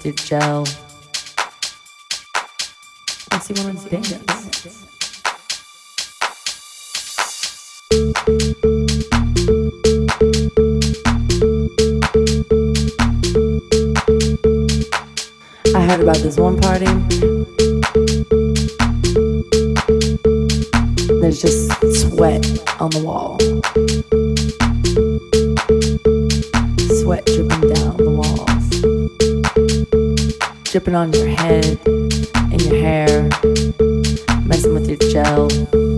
did gel. I see. I heard about this one party. There's just sweat on the wall. Sweat dripping down dripping on your head, and your hair, messing with your gel.